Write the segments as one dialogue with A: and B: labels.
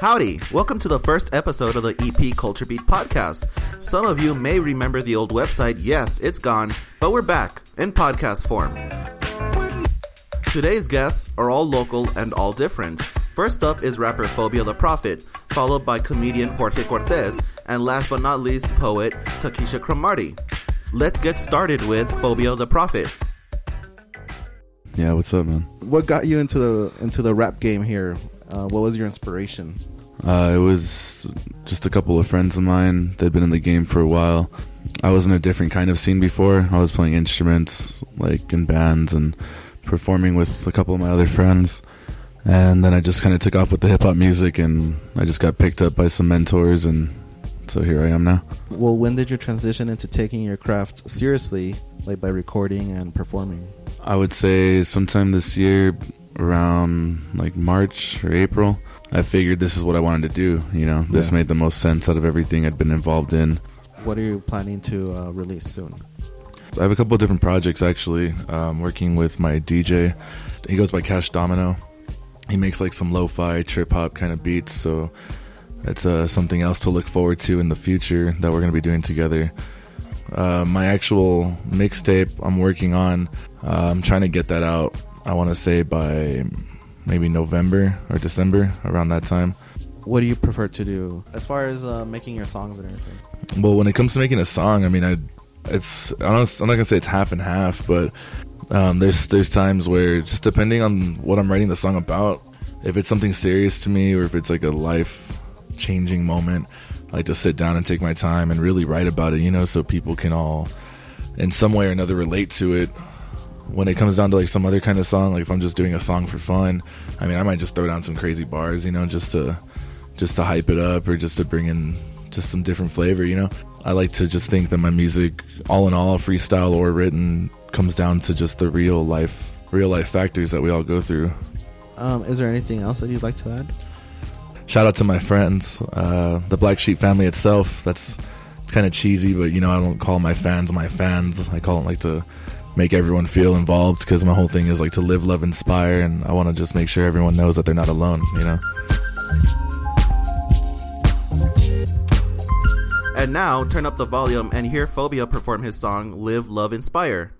A: Howdy! Welcome to the first episode of the EP Culture Beat podcast. Some of you may remember the old website. Yes, it's gone, but we're back in podcast form. Today's guests are all local and all different. First up is rapper Phobia the Prophet, followed by comedian Jorge Cortez, and last but not least, poet Takisha Cromartie. Let's get started with Phobia the Prophet.
B: Yeah, what's up, man?
C: What got you into the into the rap game here? Uh, what was your inspiration?
B: Uh, it was just a couple of friends of mine. They'd been in the game for a while. I was in a different kind of scene before. I was playing instruments, like in bands, and performing with a couple of my other friends. And then I just kind of took off with the hip hop music, and I just got picked up by some mentors, and so here I am now.
C: Well, when did you transition into taking your craft seriously, like by recording and performing?
B: I would say sometime this year, around like March or April, I figured this is what I wanted to do. You know, this
C: Yeah.
B: made the most sense out of everything I'd been involved in.
C: What are you planning to uh, release soon?
B: So I have a couple of different projects actually. Um, working with my DJ, he goes by Cash Domino. He makes like some lo-fi trip hop kind of beats, so that's uh, something else to look forward to in the future that we're gonna be doing together. Uh, my actual mixtape I'm working on, uh, I'm trying to get that out. I want to say by maybe November or December around that time.
C: What do you prefer to do as far as uh, making your songs and everything?
B: Well, when it comes to making a song, I mean, I it's I don't, I'm not gonna say it's half and half, but um, there's there's times where just depending on what I'm writing the song about, if it's something serious to me or if it's like a life changing moment, I like to sit down and take my time and really write about it, you know, so people can all in some way or another relate to it. When it comes down to like some other kind of song, like if I'm just doing a song for fun, I mean, I might just throw down some crazy bars, you know, just to just to hype it up or just to bring in just some different flavor, you know. I like to just think that my music, all in all, freestyle or written, comes down to just the real life, real life factors that we all go through.
C: Um, is there anything else that you'd like to add?
B: Shout out to my friends, uh, the Black Sheep family itself. That's it's kind of cheesy, but you know, I don't call my fans my fans. I call it like to make everyone feel involved because my whole thing is like to live, love, inspire, and I want to just make sure everyone knows that they're not alone. You know.
A: And now, turn up the volume and hear Phobia perform his song Live, Love, Inspire.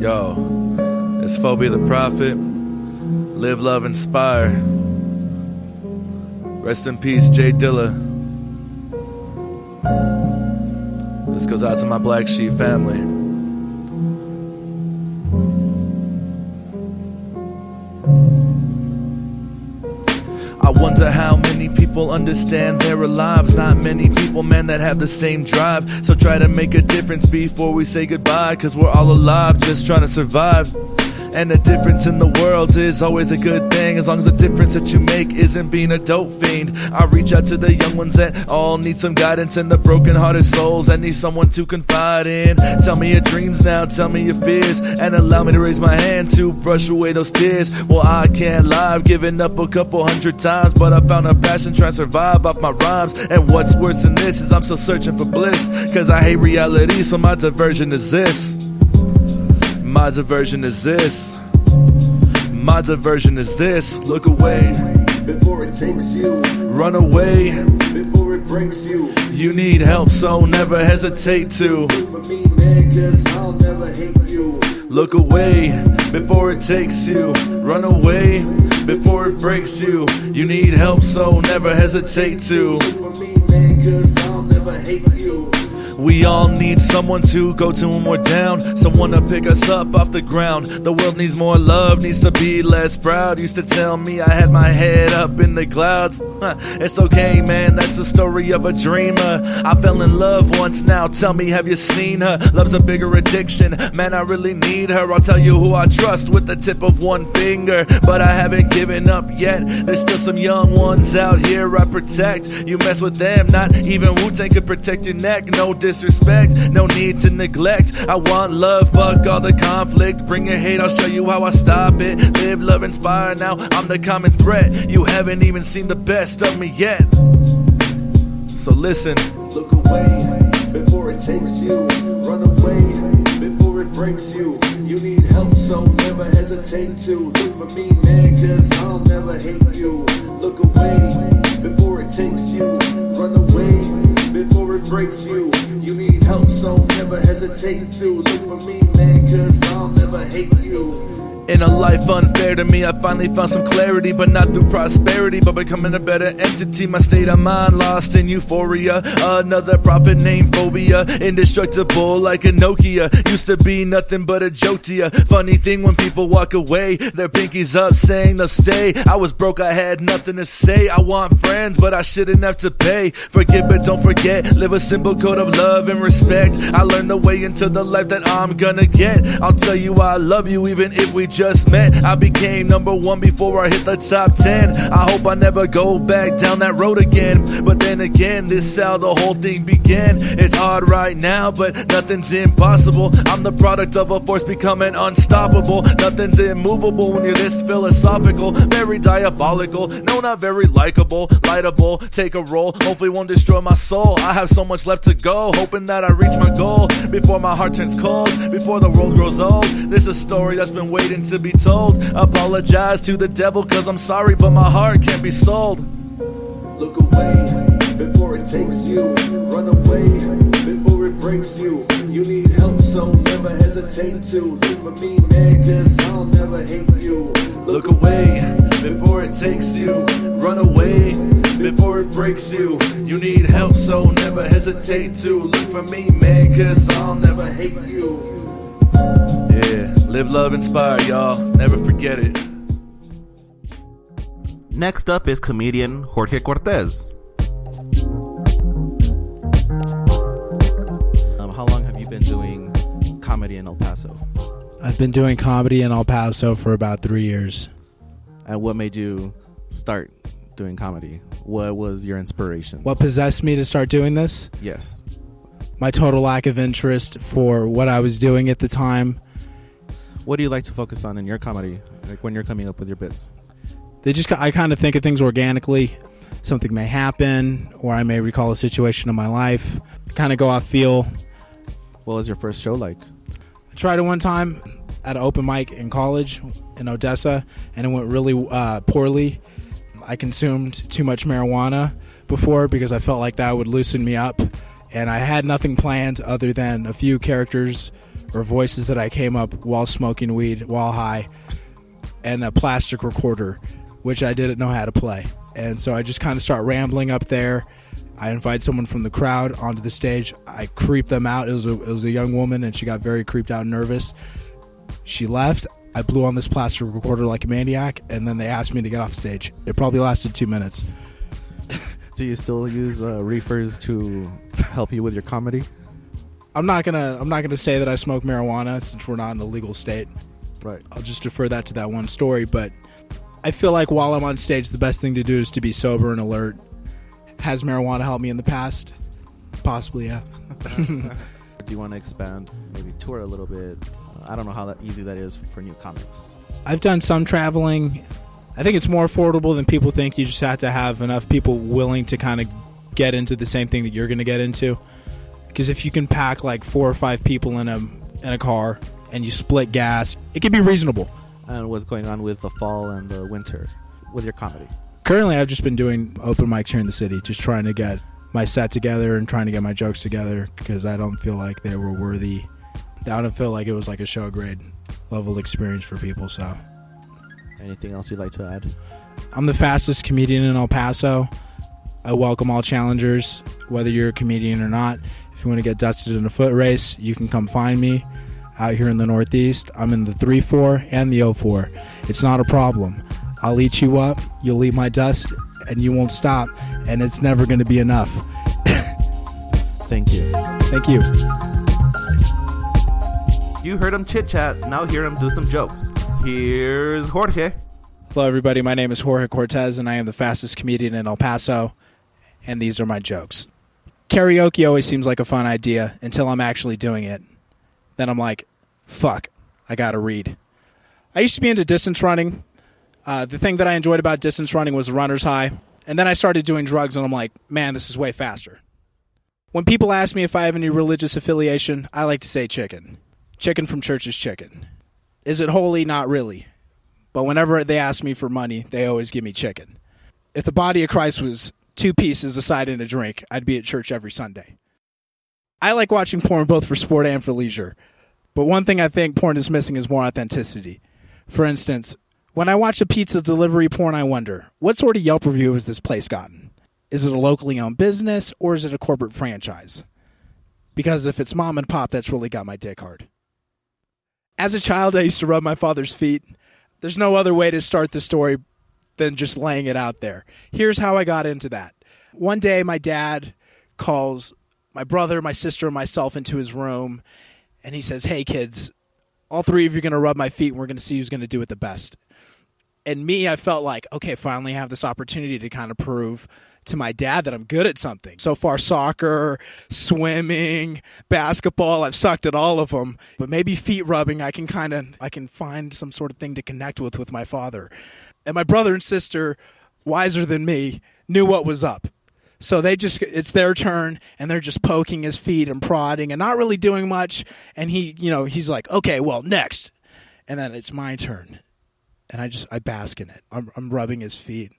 B: Yo, it's Phobia the Prophet. Live, love, inspire. Rest in peace, J Dilla. This goes out to my Black Sheep family. Understand their lives. Not many people, man, that have the same drive. So try to make a difference before we say goodbye. Cause we're all alive, just trying to survive. And the difference in the world is always a good thing as long as the difference that you make isn't being a dope fiend. I reach out to the young ones that all need some guidance and the broken hearted souls that need someone to confide in. Tell me your dreams now, tell me your fears, and allow me to raise my hand to brush away those tears. Well, I can't lie, I've given up a couple hundred times, but I found a passion trying to survive off my rhymes. And what's worse than this is I'm still searching for bliss, cause I hate reality, so my diversion is this. My diversion is this. My diversion is this. Look away,
D: before it takes you,
B: run away.
D: before it breaks you.
B: You need help, so never hesitate to
D: For me, man, cause I'll never hate you.
B: look away before it takes you. Run away before it breaks you. You need help, so never hesitate to. We all need someone to go to when we're down, someone to pick us up off the ground. The world needs more love, needs to be less proud. Used to tell me I had my head up in the clouds. It's okay, man, that's the story of a dreamer. I fell in love once now, tell me, have you seen her? Love's a bigger addiction, man, I really need her. I'll tell you who I trust with the tip of one finger, but I haven't given up yet. There's still some young ones out here I protect. You mess with them, not even Wu Tang could protect your neck. No disrespect, no need to neglect. I want love, fuck all the conflict. Bring your hate, I'll show you how I stop it. Live, love, inspire. Now I'm the common threat. You haven't even seen the best of me yet. So listen,
D: Look away before it takes you. Run away before it breaks you. You need help, so never hesitate to look for me, man, cause I'll never hate you. Look away before it takes you. Run away breaks you. You need help, so never hesitate to look for me, man, cause I'll never hate you.
B: In a life unfair to me, I finally found some clarity, but not through prosperity, but becoming a better entity. My state of mind lost in euphoria. Another prophet named Phobia, indestructible like a Nokia. Used to be nothing but a joke to ya. Funny thing when people walk away, their pinkies up saying they'll stay. I was broke, I had nothing to say. I want friends, but I shouldn't have to pay. Forget, but don't forget. Live a simple code of love and respect. I learned the way into the life that I'm gonna get. I'll tell you I love you even if we just met. I became number one before I hit the top 10. I hope I never go back down that road again. But then again, this is how the whole thing began. It's hard right now, but nothing's impossible. I'm the product of a force becoming unstoppable. Nothing's immovable when you're this philosophical. Very diabolical. No, not very likable. Lightable. Take a roll. Hopefully won't destroy my soul. I have so much left to go. Hoping that I reach my goal before my heart turns cold. Before the world grows old. This is a story that's been waiting to be told. Apologize to the devil cause I'm sorry, but my heart can't be sold.
D: Look away before it takes you. Run away before it breaks you. You need help, so never hesitate to look for me, man, cause I'll never hate you.
B: Look away before it takes you. Run away before it breaks you. You need help, so never hesitate to look for me, man, cause I'll never hate you. Yeah, live, love, inspire, y'all. Never forget it.
A: Next up is comedian Jorge Cortez.
C: Um, how long have you been doing comedy in El Paso?
E: I've been doing comedy in El Paso for about three years.
C: And what made you start doing comedy? What was your inspiration?
E: What possessed me to start doing this?
C: Yes.
E: My total lack of interest for what I was doing at the time.
C: What do you like to focus on in your comedy? Like when you're coming up with your bits?
E: They just I kind of think of things organically. Something may happen, or I may recall a situation in my life. Kind of go off feel.
C: What was your first show like?
E: I tried it one time at an open mic in college in Odessa, and it went really uh, poorly. I consumed too much marijuana before because I felt like that would loosen me up, and I had nothing planned other than a few characters or voices that I came up while smoking weed while high, and a plastic recorder, which I didn't know how to play. And so I just kind of start rambling up there. I invite someone from the crowd onto the stage. I creep them out. It was a, it was a young woman, and she got very creeped out and nervous. She left. I blew on this plastic recorder like a maniac, and then they asked me to get off stage. It probably lasted two minutes.
C: Do you still use uh, reefers to help you with your comedy?
E: I'm not gonna I'm not gonna say that I smoke marijuana since we're not in a legal state.
C: Right.
E: I'll just defer that to that one story. But I feel like while I'm on stage, the best thing to do is to be sober and alert. Has marijuana helped me in the past? Possibly, yeah.
C: Do you want to expand, maybe tour a little bit? Uh, I don't know how that easy that is for new comics.
E: I've done some traveling. I think it's more affordable than people think. You just have to have enough people willing to kind of get into the same thing that you're going to get into. Because if you can pack like four or five people in a in a car and you split gas, it can be reasonable.
C: And what's going on with the fall and the winter with your comedy?
E: Currently, I've just been doing open mics here in the city, just trying to get my set together and trying to get my jokes together because I don't feel like they were worthy. I don't feel like it was like a show grade level experience for people. So
C: Anything else you'd like to add?
E: I'm the fastest comedian in El Paso. I welcome all challengers, whether you're a comedian or not. If you want to get dusted in a foot race, you can come find me out here in the Northeast. I'm in the 3 4 and the 0 4. It's not a problem. I'll eat you up, you'll eat my dust, and you won't stop, and it's never going to be enough.
C: Thank you.
E: Thank you.
A: You heard him chit chat, now hear him do some jokes. Here's Jorge.
E: Hello, everybody. My name is Jorge Cortez, and I am the fastest comedian in El Paso, and these are my jokes. Karaoke always seems like a fun idea until I'm actually doing it. Then I'm like, fuck, I gotta read. I used to be into distance running. Uh, the thing that I enjoyed about distance running was runner's high. And then I started doing drugs, and I'm like, man, this is way faster. When people ask me if I have any religious affiliation, I like to say chicken. chicken from church is chicken. Is it holy? Not really. But whenever they ask me for money, they always give me chicken. If the body of Christ was two pieces, a side, and a drink, I'd be at church every Sunday. I like watching porn both for sport and for leisure. But one thing I think porn is missing is more authenticity. For instance, when I watch a pizza delivery porn, I wonder what sort of Yelp review has this place gotten? Is it a locally owned business or is it a corporate franchise? Because if it's mom and pop, that's really got my dick hard. As a child, I used to rub my father's feet. There's no other way to start the story than just laying it out there. Here's how I got into that. One day, my dad calls my brother, my sister, and myself into his room, and he says, Hey, kids, all three of you are going to rub my feet, and we're going to see who's going to do it the best. And me, I felt like, okay, finally I have this opportunity to kind of prove to my dad that I'm good at something. So far, soccer, swimming, basketball, I've sucked at all of them. But maybe feet rubbing, I can kind of, I can find some sort of thing to connect with with my father. And my brother and sister, wiser than me, knew what was up. So they just, it's their turn and they're just poking his feet and prodding and not really doing much. And he, you know, he's like, okay, well, next. And then it's my turn. And I just, I bask in it. I'm, I'm rubbing his feet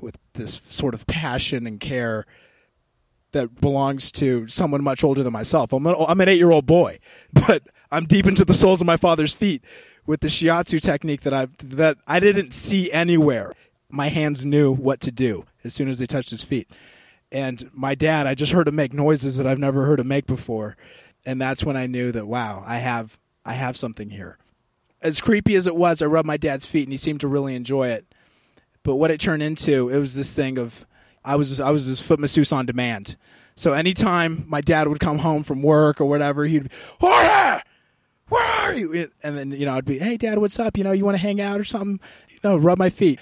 E: with this sort of passion and care that belongs to someone much older than myself. I'm, a, I'm an eight year old boy, but I'm deep into the soles of my father's feet with the shiatsu technique that I that I didn't see anywhere. My hands knew what to do as soon as they touched his feet. And my dad, I just heard him make noises that I've never heard him make before, and that's when I knew that wow, I have I have something here. As creepy as it was, I rubbed my dad's feet, and he seemed to really enjoy it. But what it turned into, it was this thing of I was I was his foot masseuse on demand. So anytime my dad would come home from work or whatever, he'd Jorge, are you? And then you know I'd be, hey dad, what's up? You know, you want to hang out or something? You know, rub my feet.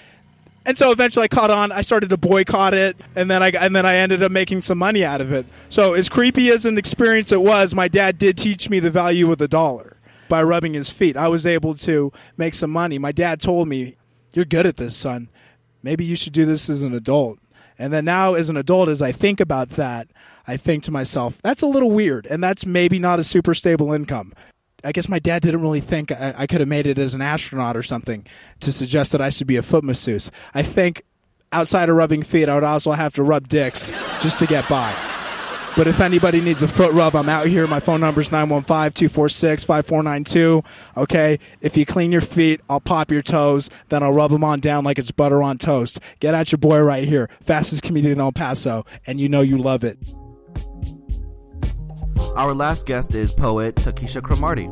E: And so eventually I caught on. I started to boycott it, and then I and then I ended up making some money out of it. So as creepy as an experience it was, my dad did teach me the value of the dollar by rubbing his feet. I was able to make some money. My dad told me, "You're good at this, son. Maybe you should do this as an adult." And then now, as an adult, as I think about that, I think to myself, that's a little weird, and that's maybe not a super stable income. I guess my dad didn't really think I, I could have made it as an astronaut or something to suggest that I should be a foot masseuse. I think outside of rubbing feet, I would also have to rub dicks just to get by. But if anybody needs a foot rub, I'm out here. My phone number is 915 246 5492. Okay? If you clean your feet, I'll pop your toes, then I'll rub them on down like it's butter on toast. Get at your boy right here, fastest comedian in El Paso, and you know you love it.
A: Our last guest is poet Takesha Cromartie.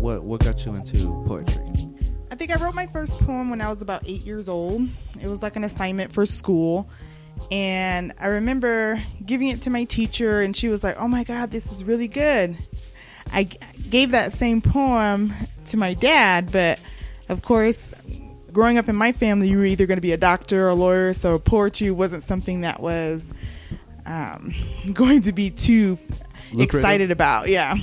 C: What what got you into poetry?
F: I think I wrote my first poem when I was about eight years old. It was like an assignment for school. And I remember giving it to my teacher, and she was like, Oh my God, this is really good. I g- gave that same poem to my dad, but of course, growing up in my family, you were either going to be a doctor or a lawyer, so poetry wasn't something that was um, going to be too
C: Lucrative.
F: excited about. Yeah.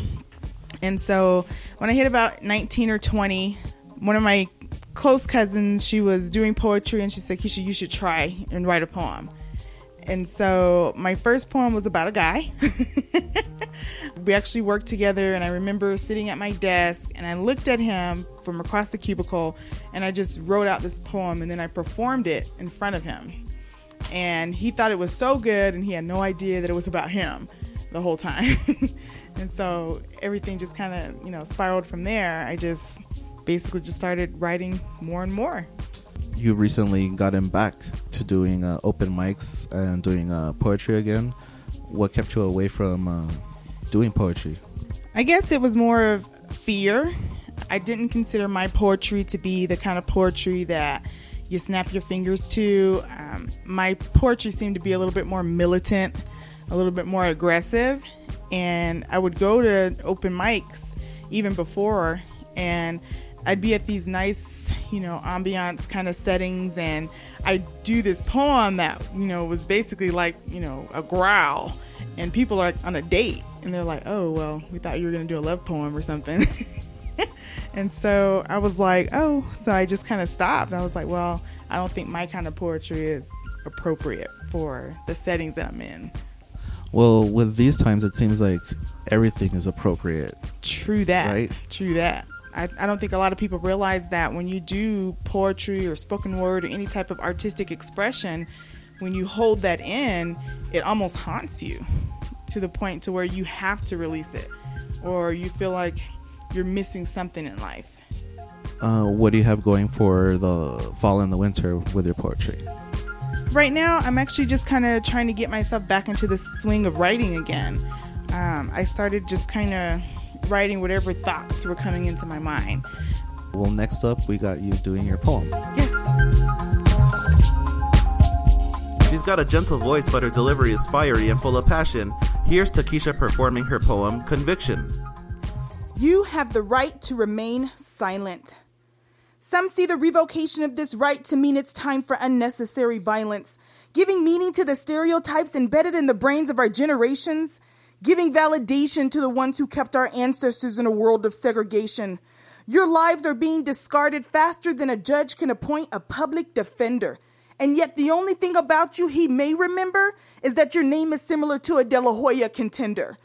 F: And so when I hit about 19 or 20, one of my close cousins, she was doing poetry and she said, Keisha, you should try and write a poem. And so my first poem was about a guy. we actually worked together and I remember sitting at my desk and I looked at him from across the cubicle and I just wrote out this poem and then I performed it in front of him. And he thought it was so good and he had no idea that it was about him the whole time. and so everything just kind of, you know, spiraled from there. I just basically just started writing more and more.
C: You recently gotten back to doing uh, open mics and doing uh, poetry again. What kept you away from uh, doing poetry?
F: I guess it was more of fear. I didn't consider my poetry to be the kind of poetry that you snap your fingers to. Um, my poetry seemed to be a little bit more militant, a little bit more aggressive. And I would go to open mics even before, and I'd be at these nice, you know, ambiance kind of settings, and I'd do this poem that, you know, was basically like, you know, a growl. And people are on a date, and they're like, oh, well, we thought you were going to do a love poem or something. and so I was like, oh, so I just kind of stopped. I was like, well, I don't think my kind of poetry is appropriate for the settings that I'm in.
C: Well, with these times, it seems like everything is appropriate.
F: True that.
C: Right.
F: True that. I, I don't think a lot of people realize that when you do poetry or spoken word or any type of artistic expression, when you hold that in, it almost haunts you to the point to where you have to release it or you feel like you're missing something in life.
C: Uh, what do you have going for the fall and the winter with your poetry?
F: Right now, I'm actually just kind of trying to get myself back into the swing of writing again. Um, I started just kind of writing whatever thoughts were coming into my mind.
C: Well, next up, we got you doing your poem.
F: Yes.
A: She's got a gentle voice, but her delivery is fiery and full of passion. Here's Takesha performing her poem, Conviction.
F: You have the right to remain silent. Some see the revocation of this right to mean it's time for unnecessary violence, giving meaning to the stereotypes embedded in the brains of our generations, giving validation to the ones who kept our ancestors in a world of segregation. Your lives are being discarded faster than a judge can appoint a public defender. And yet, the only thing about you he may remember is that your name is similar to a De La Hoya contender.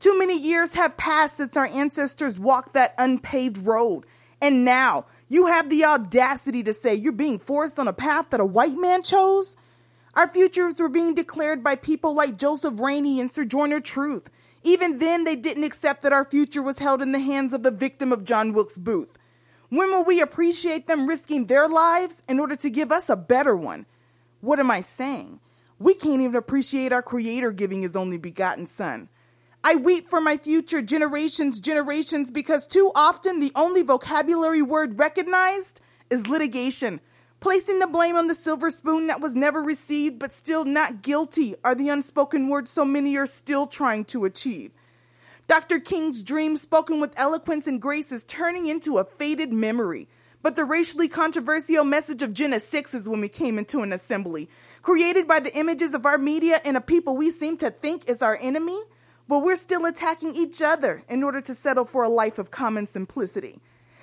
F: Too many years have passed since our ancestors walked that unpaved road. And now, you have the audacity to say you're being forced on a path that a white man chose? Our futures were being declared by people like Joseph Rainey and Sojourner Truth. Even then, they didn't accept that our future was held in the hands of the victim of John Wilkes Booth. When will we appreciate them risking their lives in order to give us a better one? What am I saying? We can't even appreciate our Creator giving His only begotten Son. I weep for my future generations, generations, because too often the only vocabulary word recognized is litigation. Placing the blame on the silver spoon that was never received but still not guilty are the unspoken words so many are still trying to achieve. Dr. King's dream, spoken with eloquence and grace, is turning into a faded memory. But the racially controversial message of Jena 6 is when we came into an assembly, created by the images of our media and a people we seem to think is our enemy, but we're still attacking each other in order to settle for a life of common simplicity.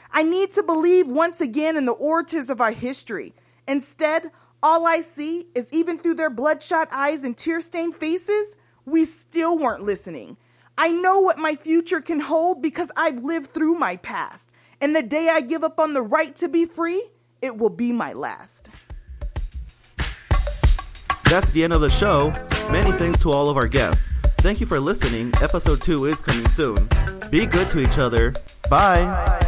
F: I need to believe once again in the orators of our history. Instead, all I see is even through their bloodshot eyes and tear stained faces, we still weren't listening. I know what my future can hold because I've lived through my past. And the day I give up on the right to be free, it will be my last.
A: That's the end of the show. Many thanks to all of our guests. Thank you for listening. Episode 2 is coming soon. Be good to each other. Bye.